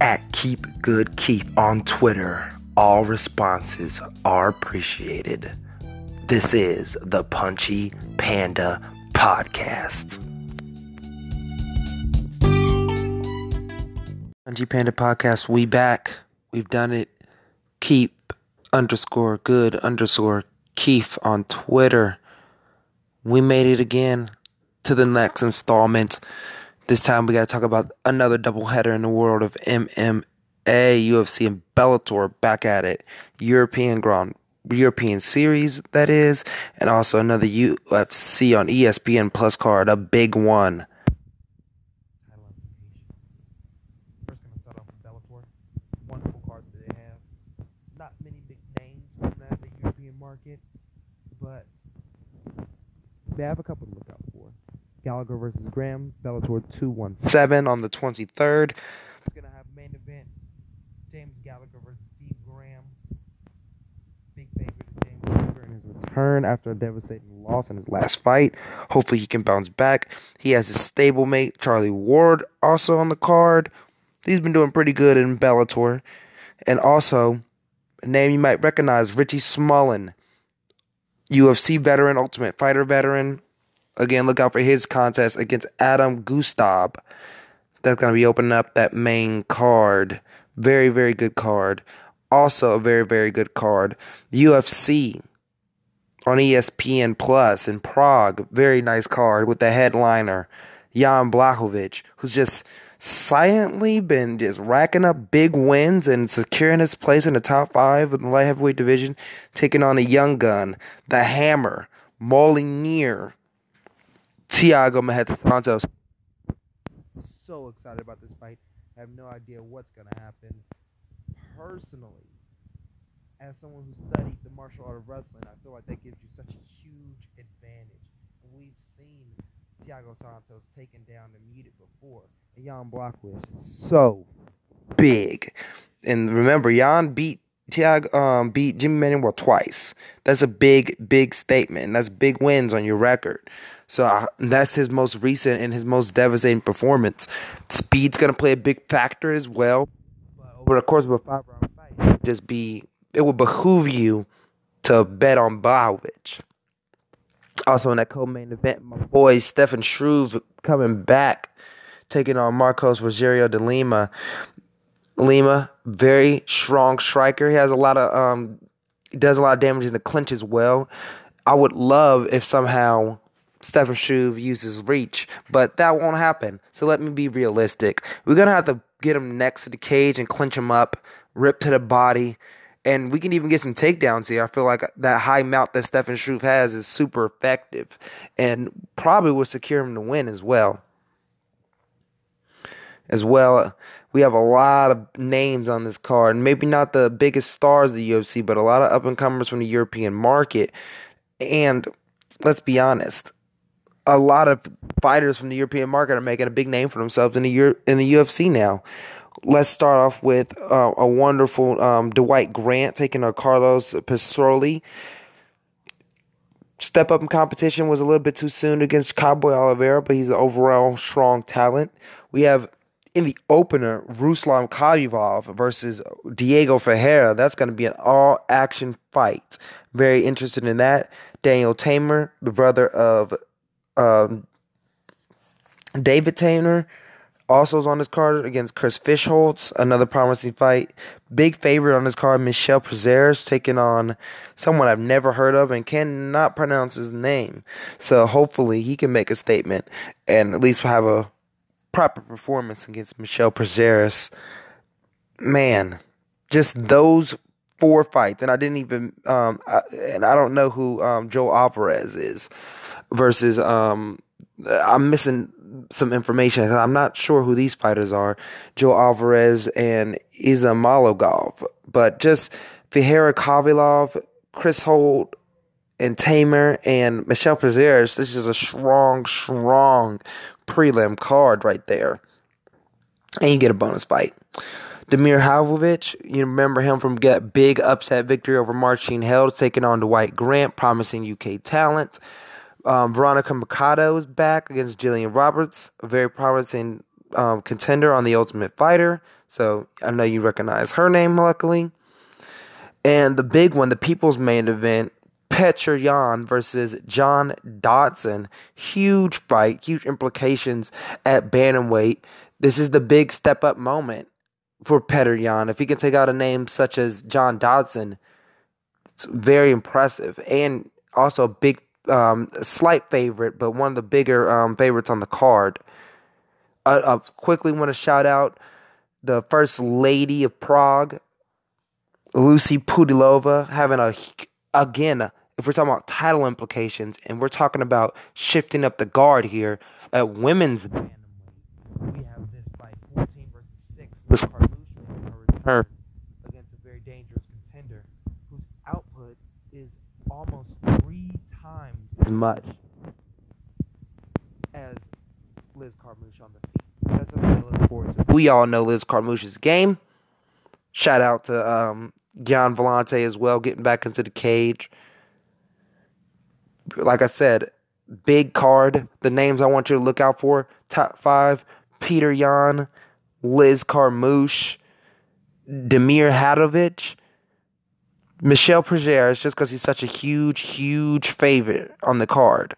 at Keep Good Keith on Twitter. All responses are appreciated. This is the Punchy Panda Podcast. Punchy Panda Podcast, we back. We've done it. Keep underscore good underscore Keith on Twitter. We made it again to the next installment. This time we got to talk about another doubleheader in the world of MMA, UFC, and Bellator. Back at it, European Grand European Series that is, and also another UFC on ESPN Plus card, a big one. They have. Not many big names coming out European market, but they have a couple to look for. Gallagher versus Graham, Bellator 217 on the 23rd. We're going to have main event James Gallagher versus Steve Graham. Big favorite of James Gallagher in his return after a devastating loss in his last fight. Hopefully he can bounce back. He has his stablemate Charlie Ward also on the card. He's been doing pretty good in Bellator. And also, a name you might recognize, Richie Smullen, UFC veteran, Ultimate Fighter veteran. Again, look out for his contest against Adam Gustav. That's going to be opening up that main card. Very, very good card. Also, a very, very good card. UFC on ESPN Plus in Prague. Very nice card with the headliner, Jan Blachowicz, who's just silently been just racking up big wins and securing his place in the top five in the light heavyweight division, taking on a young gun, the Hammer, Molineux, Marreta Santos. So excited about this fight. I have no idea what's going to happen. Personally, as someone who studied the martial art of wrestling, I feel like that gives you such a huge advantage. We've seen Thiago Santos taken down and muted before. And Jan Blachowicz so big. And remember, Jan beat Thiago um, beat Jimi Manuwa twice. That's a big, big statement. That's big wins on your record. So uh, that's his most recent and his most devastating performance. Speed's gonna play a big factor as well. Over the course of a five round fight, just be it would behoove you to bet on Blachowicz. Also in that co-main event, my boy Stefan Struve coming back, taking on Marcos Rogerio de Lima. Lima, very strong striker. He has a lot of um, does a lot of damage in the clinch as well. I would love if somehow Stefan Struve uses reach, but that won't happen. So let me be realistic. We're gonna have to get him next to the cage and clinch him up, rip to the body, and we can even get some takedowns here. I feel like that high mount that Stefan Struve has is super effective, and probably will secure him to win as well. As well, we have a lot of names on this card. Maybe not the biggest stars of the UFC, but a lot of up and comers from the European market. And let's be honest, a lot of fighters from the European market are making a big name for themselves in the Euro- in the UFC now. Let's start off with uh, a wonderful um, Dwight Grant taking on Carlos Pedersoli. Step up in competition was a little bit too soon against Cowboy Oliveira, but he's an overall strong talent. We have in the opener, Ruslan Kayumov versus Diego Ferreira. That's going to be an all action fight. Very interested in that. Daniel Teymur, the brother of um, David Teymur, also is on this card against Chris Fishgold. Another promising fight. Big favorite on this card, Michel Prazeres taking on someone I've never heard of and cannot pronounce his name. So hopefully he can make a statement and at least have a proper performance against Michel Prazeres. Man, just those four fights, and I didn't even, um, I, and I don't know who um, Joe Alvarez is versus. Um, I'm missing some information. I'm not sure who these fighters are, Joe Alvarez and Ismagulov, but just Vihara Kavilov, Chris Holt, and Teymur and Michel Prazeres. This is a strong, strong prelim card right there. And you get a bonus fight. Damir Hadzovic, you remember him from get big upset victory over Marcin Held, taking on Dwight Grant, promising UK talent. Um, Veronica Macedo is back against Gillian Roberts, a very promising um, contender on the Ultimate Fighter. So I know you recognize her name, luckily. And the big one, the people's main event, Petr Yan versus John Dodson. Huge fight, huge implications at bantamweight. This is the big step up moment for Petr Yan. If he can take out a name such as John Dodson, it's very impressive. And also a big, um, slight favorite, but one of the bigger um, favorites on the card. I, I quickly want to shout out the first lady of Prague, Lucie Pudilova, having a again. If we're talking about title implications, and we're talking about shifting up the guard here at women's we have this fight 14 versus 6. Liz Carmouche making her return against a very dangerous contender whose output is almost as much as Liz Carmouche on the feet. That's something to look forward to. We all know Liz Carmouche's game. Shout out to um, Gian Villante as well, getting back into the cage. Like I said, big card. The names I want you to look out for top five Petr Yan, Liz Carmouche, Demir Hadzovic, Michel Prazeres, just because he's such a huge, huge favorite on the card.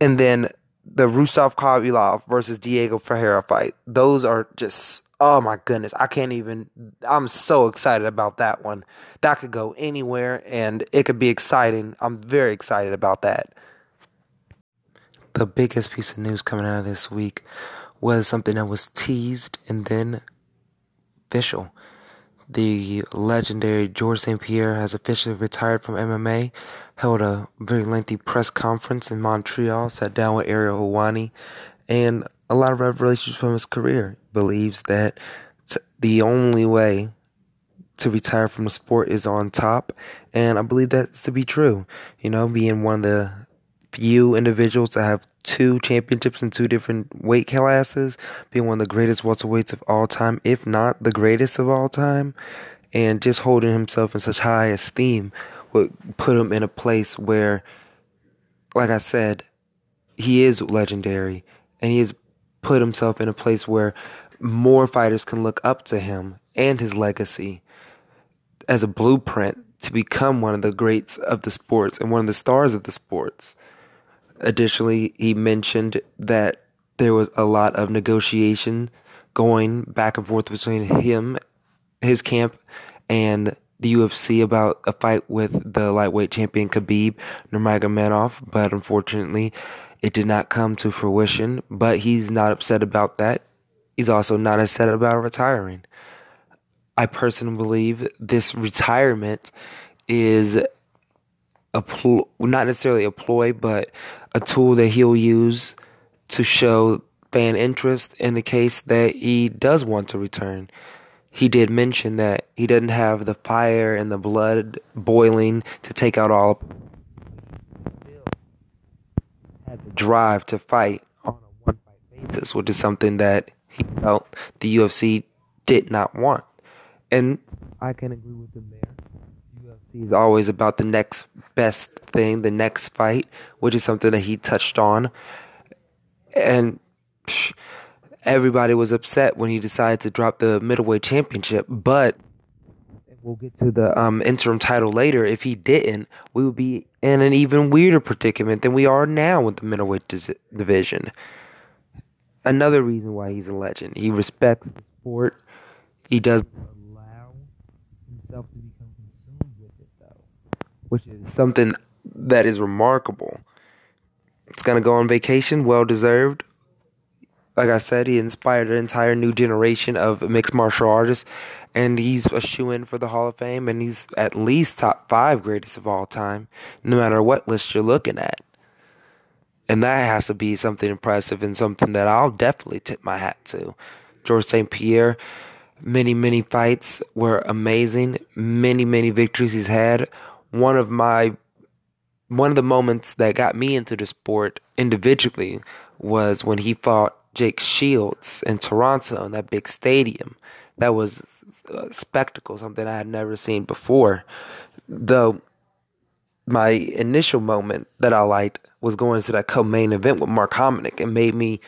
And then the Rustam Khabilov versus Diego Ferreira fight. Those are just oh my goodness. I can't even I'm so excited about that one. That could go anywhere and it could be exciting. I'm very excited about that. The biggest piece of news coming out of this week was something that was teased and then official. The legendary Georges St. Pierre has officially retired from MMA held a very lengthy press conference in Montreal, sat down with Ariel Helwani, and a lot of revelations from his career. Believes that t- the only way to retire from the sport is on top, and I believe that's to be true. You know, being one of the few individuals to have two championships in two different weight classes, being one of the greatest welterweights of all time, if not the greatest of all time, and just holding himself in such high esteem would put him in a place where, like I said, he is legendary and he has put himself in a place where more fighters can look up to him and his legacy as a blueprint to become one of the greats of the sports and one of the stars of the sports. Additionally, he mentioned that there was a lot of negotiation going back and forth between him, his camp, and the UFC about a fight with the lightweight champion Khabib Nurmagomedov, but unfortunately, it did not come to fruition. But he's not upset about that. He's also not upset about retiring. I personally believe this retirement is a pl- not necessarily a ploy, but a tool that he'll use to show fan interest in the case that he does want to return he did mention that he doesn't have the fire and the blood boiling to take out all had the drive to fight on a one fight basis, which is something that he felt the UFC did not want. And I can agree with him there. Is always about the next best thing, the next fight, which is something that he touched on. And everybody was upset when he decided to drop the middleweight championship. But we'll get to the um, interim title later. If he didn't, we would be in an even weirder predicament than we are now with the middleweight division. Another reason why he's a legend. He respects the sport. He does allow himself to become consumed with it, though, which is something that is remarkable. It's gonna go on vacation, well deserved like I said, he inspired an entire new generation of mixed martial artists, and he's a shoe in for the Hall of Fame, and he's at least top five greatest of all time, no matter what list you're looking at. And that has to be something impressive and something that I'll definitely tip my hat to. Georges St. Pierre, many, many fights were amazing, many, many victories he's had. One of my one of the moments that got me into the sport individually was when he fought Jake Shields in Toronto in that big stadium. That was a spectacle, something I had never seen before. Though my initial moment that I liked was going to that co-main event with Mark Hominick. It made me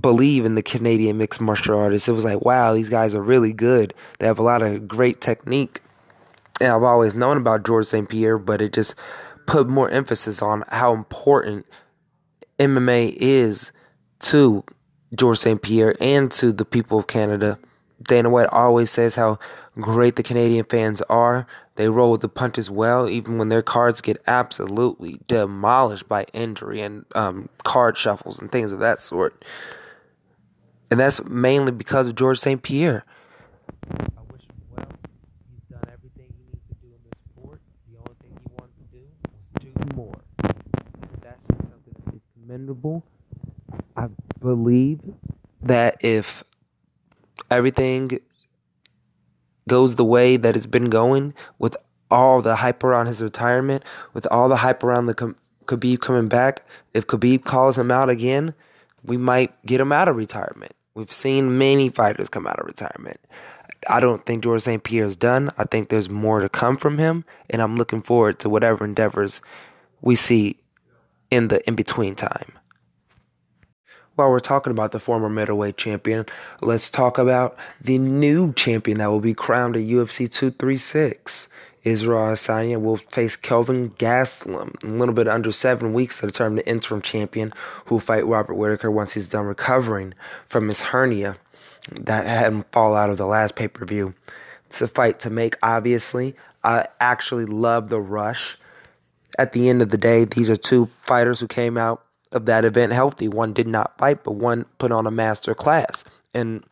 believe in the Canadian mixed martial artists. It was like, wow, these guys are really good. They have a lot of great technique. And I've always known about Georges St. Pierre, but it just put more emphasis on how important MMA is to Georges St. Pierre and to the people of Canada. Dana White always says how great the Canadian fans are. They roll with the punches well, even when their cards get absolutely demolished by injury and um, card shuffles and things of that sort. And that's mainly because of Georges St. Pierre. I wish him well. He's done everything he needs to do in this sport. The only thing he wanted to do was do more. And that's just something that is commendable. I believe that if everything goes the way that it's been going, with all the hype around his retirement, with all the hype around the Khabib coming back, if Khabib calls him out again, we might get him out of retirement. We've seen many fighters come out of retirement. I don't think Georges St. Pierre is done. I think there's more to come from him, and I'm looking forward to whatever endeavors we see in the in between time. While we're talking about the former middleweight champion, let's talk about the new champion that will be crowned at UFC 236. Israel Adesanya will face Kelvin Gastelum in a little bit under seven weeks to determine the interim champion who will fight Robert Whitaker once he's done recovering from his hernia that had him fall out of the last pay per view. It's a fight to make, obviously. I actually love the rush. At the end of the day, these are two fighters who came out of that event healthy. One did not fight, but one put on a master class. And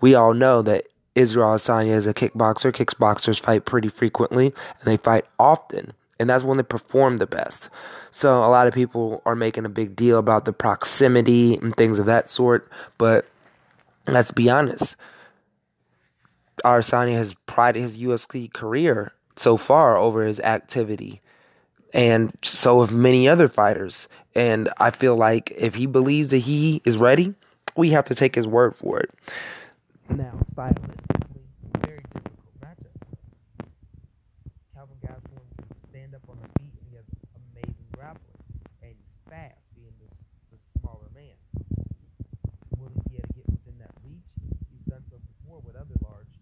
we all know that Israel Adesanya is a kickboxer. Kickboxers fight pretty frequently and they fight often. And that's when they perform the best. So a lot of people are making a big deal about the proximity and things of that sort. But let's be honest. Adesanya has prided his UFC career so far over his activity. And so have many other fighters. And I feel like if he believes that he is ready, we have to take his word for it. Now, stylistically, very difficult matchup. Kelvin Gastelum can stand up on the feet and he has amazing grappling. And he's fast, being this, this smaller man. Will he be able to get within that reach? He's done so before with other large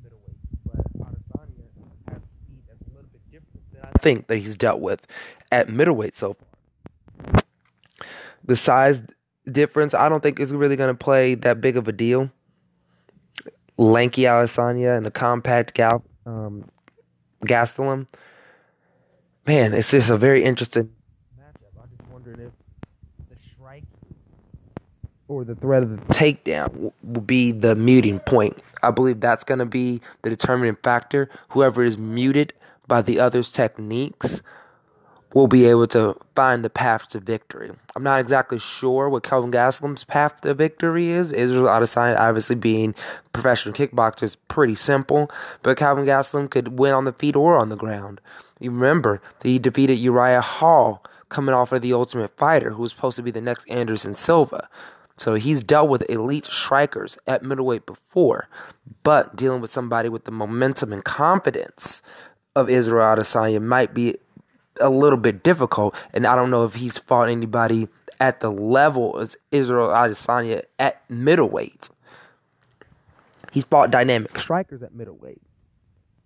middleweights. But Adesanya has speed that's a little bit different than I think that he's dealt with at middleweight so. The size difference, I don't think is really going to play that big of a deal lanky Adesanya and the compact Gal um, Gastelum. Man, it's just a very interesting matchup. I'm just wondering if the strike or the threat of the takedown will be the muting point. I believe that's going to be the determining factor. Whoever is muted by the other's techniques will be able to find the path to victory. I'm not exactly sure what Kelvin Gastelum's path to victory is. Israel Adesanya, obviously being professional kickboxer, is pretty simple, but Kelvin Gastelum could win on the feet or on the ground. You remember that he defeated Uriah Hall coming off of the Ultimate Fighter, who was supposed to be the next Anderson Silva. So he's dealt with elite strikers at middleweight before, but dealing with somebody with the momentum and confidence of Israel Adesanya might be a little bit difficult. And I don't know if he's fought anybody at the level as Israel Adesanya at middleweight. He's fought dynamic strikers at middleweight.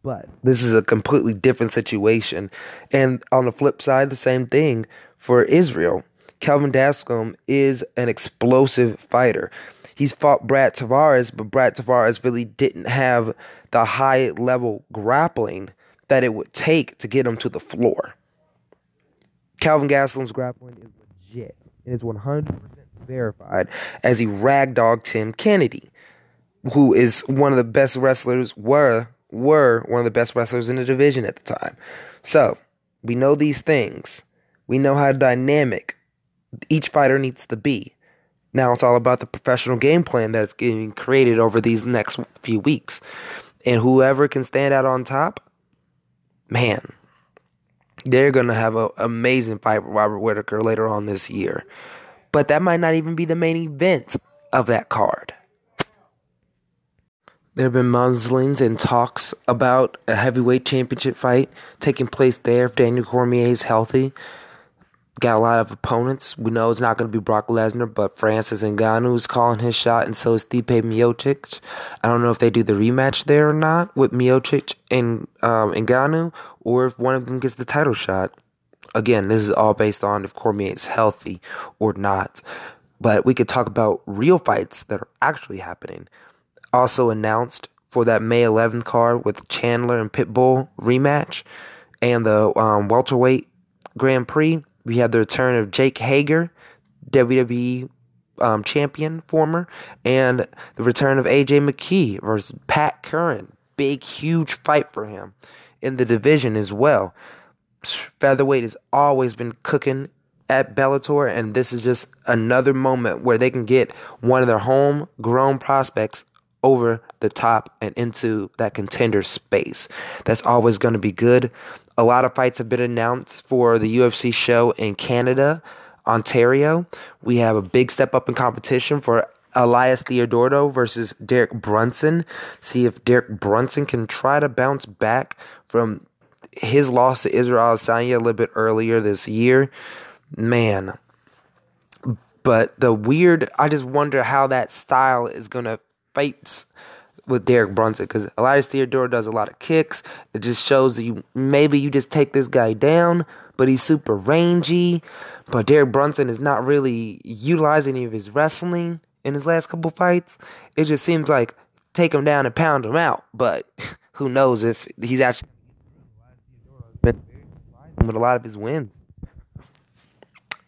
But this is a completely different situation. And on the flip side, the same thing for Israel. Kelvin Gastelum is an explosive fighter. He's fought Brad Tavares, but Brad Tavares really didn't have the high level grappling that it would take to get him to the floor. Kelvin Gastelum's grappling is legit. It is 100% verified as he ragdogged Tim Kennedy, who is one of the best wrestlers, were, were one of the best wrestlers in the division at the time. So, we know these things. We know how dynamic each fighter needs to be. Now it's all about the professional game plan that's getting created over these next few weeks. And whoever can stand out on top, man, they're going to have an amazing fight with Robert Whitaker later on this year. But that might not even be the main event of that card. There have been muslings and talks about a heavyweight championship fight taking place there if Daniel Cormier is healthy. Got a lot of opponents. We know it's not going to be Brock Lesnar, but Francis Ngannou is calling his shot, and so is Stipe Miocic. I don't know if they do the rematch there or not with Miocic and um, Ngannou, or if one of them gets the title shot. Again, this is all based on if Cormier is healthy or not. But we could talk about real fights that are actually happening. Also announced for that May 11th card with Chandler and Pitbull rematch and the um, welterweight Grand Prix. We have the return of Jake Hager, WWE um, champion, former, and the return of AJ McKee versus Pat Curran. Big, huge fight for him in the division as well. Featherweight has always been cooking at Bellator, and this is just another moment where they can get one of their homegrown prospects over the top and into that contender space. That's always going to be good. A lot of fights have been announced for the UFC show in Canada, Ontario. We have a big step up in competition for Elias Theodorou versus Derek Brunson. See if Derek Brunson can try to bounce back from his loss to Israel Adesanya a little bit earlier this year. Man. But the weird, I just wonder how that style is going to fight with Derek Brunson because Elias Theodore does a lot of kicks. It just shows that you maybe you just take this guy down, but he's super rangy. But Derek Brunson is not really utilizing any of his wrestling in his last couple fights. It just seems like take him down and pound him out. But who knows if he's actually with a lot of his wins.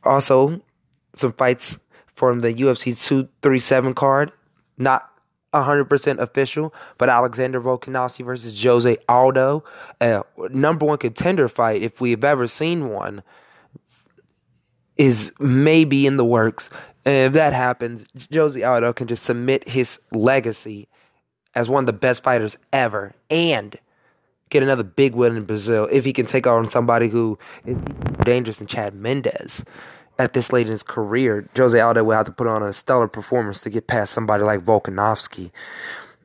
Also, some fights from the UFC 237 card. Not 100% official, but Alexander Volkanovski versus Jose Aldo, a number one contender fight, if we've ever seen one, is maybe in the works. And if that happens, Jose Aldo can just submit his legacy as one of the best fighters ever and get another big win in Brazil if he can take on somebody who is dangerous than Chad Mendes at this late in his career, Jose Aldo will have to put on a stellar performance to get past somebody like Volkanovski.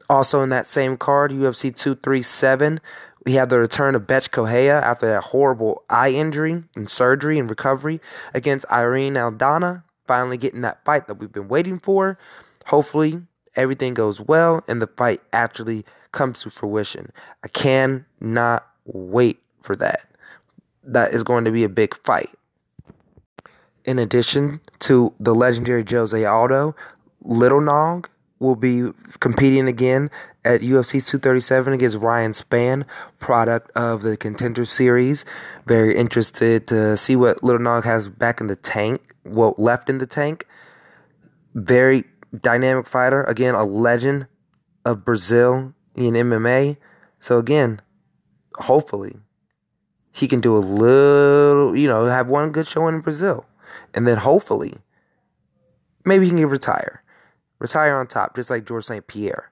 Also in that same card, UFC 237, we have the return of Bethe Correia after that horrible eye injury and surgery and recovery against Irene Aldana, finally getting that fight that we've been waiting for. Hopefully, everything goes well and the fight actually comes to fruition. I cannot wait for that. That is going to be a big fight. In addition to the legendary Jose Aldo, Little Nog will be competing again at UFC 237 against Ryan Spann, product of the Contender Series. Very interested to see what Little Nog has back in the tank, well, left in the tank. Very dynamic fighter. Again, a legend of Brazil in MMA. So, again, hopefully, he can do a little, you know, have one good showing in Brazil. And then hopefully, maybe he can retire. Retire on top, just like Georges St. Pierre.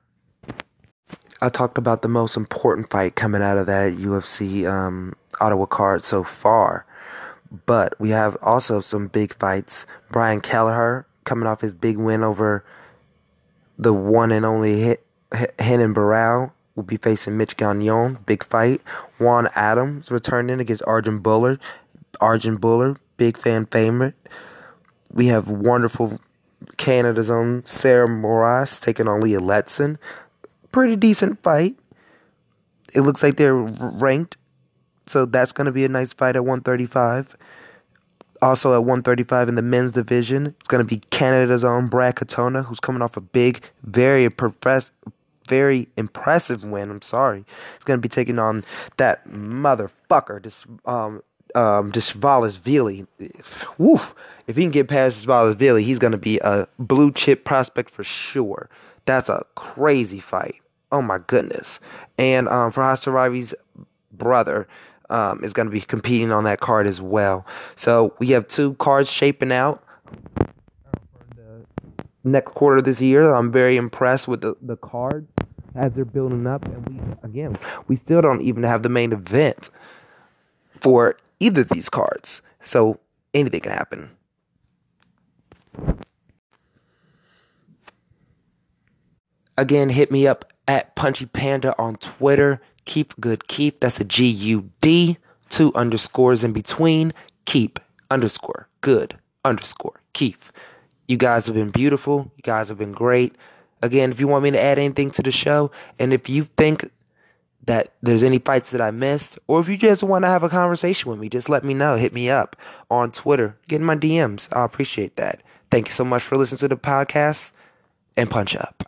I talked about the most important fight coming out of that UFC um, Ottawa card so far. But we have also some big fights. Brian Kelleher coming off his big win over the one and only Renan Barão will be facing Mitch Gagnon. Big fight. Juan Adams returning against Arjan Bhullar. Arjan Bhullar big fan favorite. We have wonderful Canada's own Sarah Moras taking on Leah Letson. Pretty decent fight. It looks like they're ranked, so that's going to be a nice fight at 135. Also at 135 in the men's division, it's going to be Canada's own Brad Katona, who's coming off a big, very profess- very impressive win. I'm sorry. He's going to be taking on that motherfucker, this um, um, Dvalishvili. Woo! If he can get past Dvalishvili, he's going to be a blue chip prospect for sure. That's a crazy fight. Oh my goodness. And um, Firas Zahabi's brother um, is going to be competing on that card as well. So we have two cards shaping out for the next quarter this year. I'm very impressed with the, the cards as they're building up. And we, again, we still don't even have the main event for either of these cards. So anything can happen. Again, hit me up at Punchy Panda on Twitter. Keep good, keep. That's a G U D. Two underscores in between. Keep underscore good underscore Keith. You guys have been beautiful. You guys have been great. Again, if you want me to add anything to the show, and if you think that there's any fights that I missed, or if you just want to have a conversation with me, just let me know. Hit me up on Twitter. Get in my DMs. I appreciate that. Thank you so much for listening to the podcast and punch up.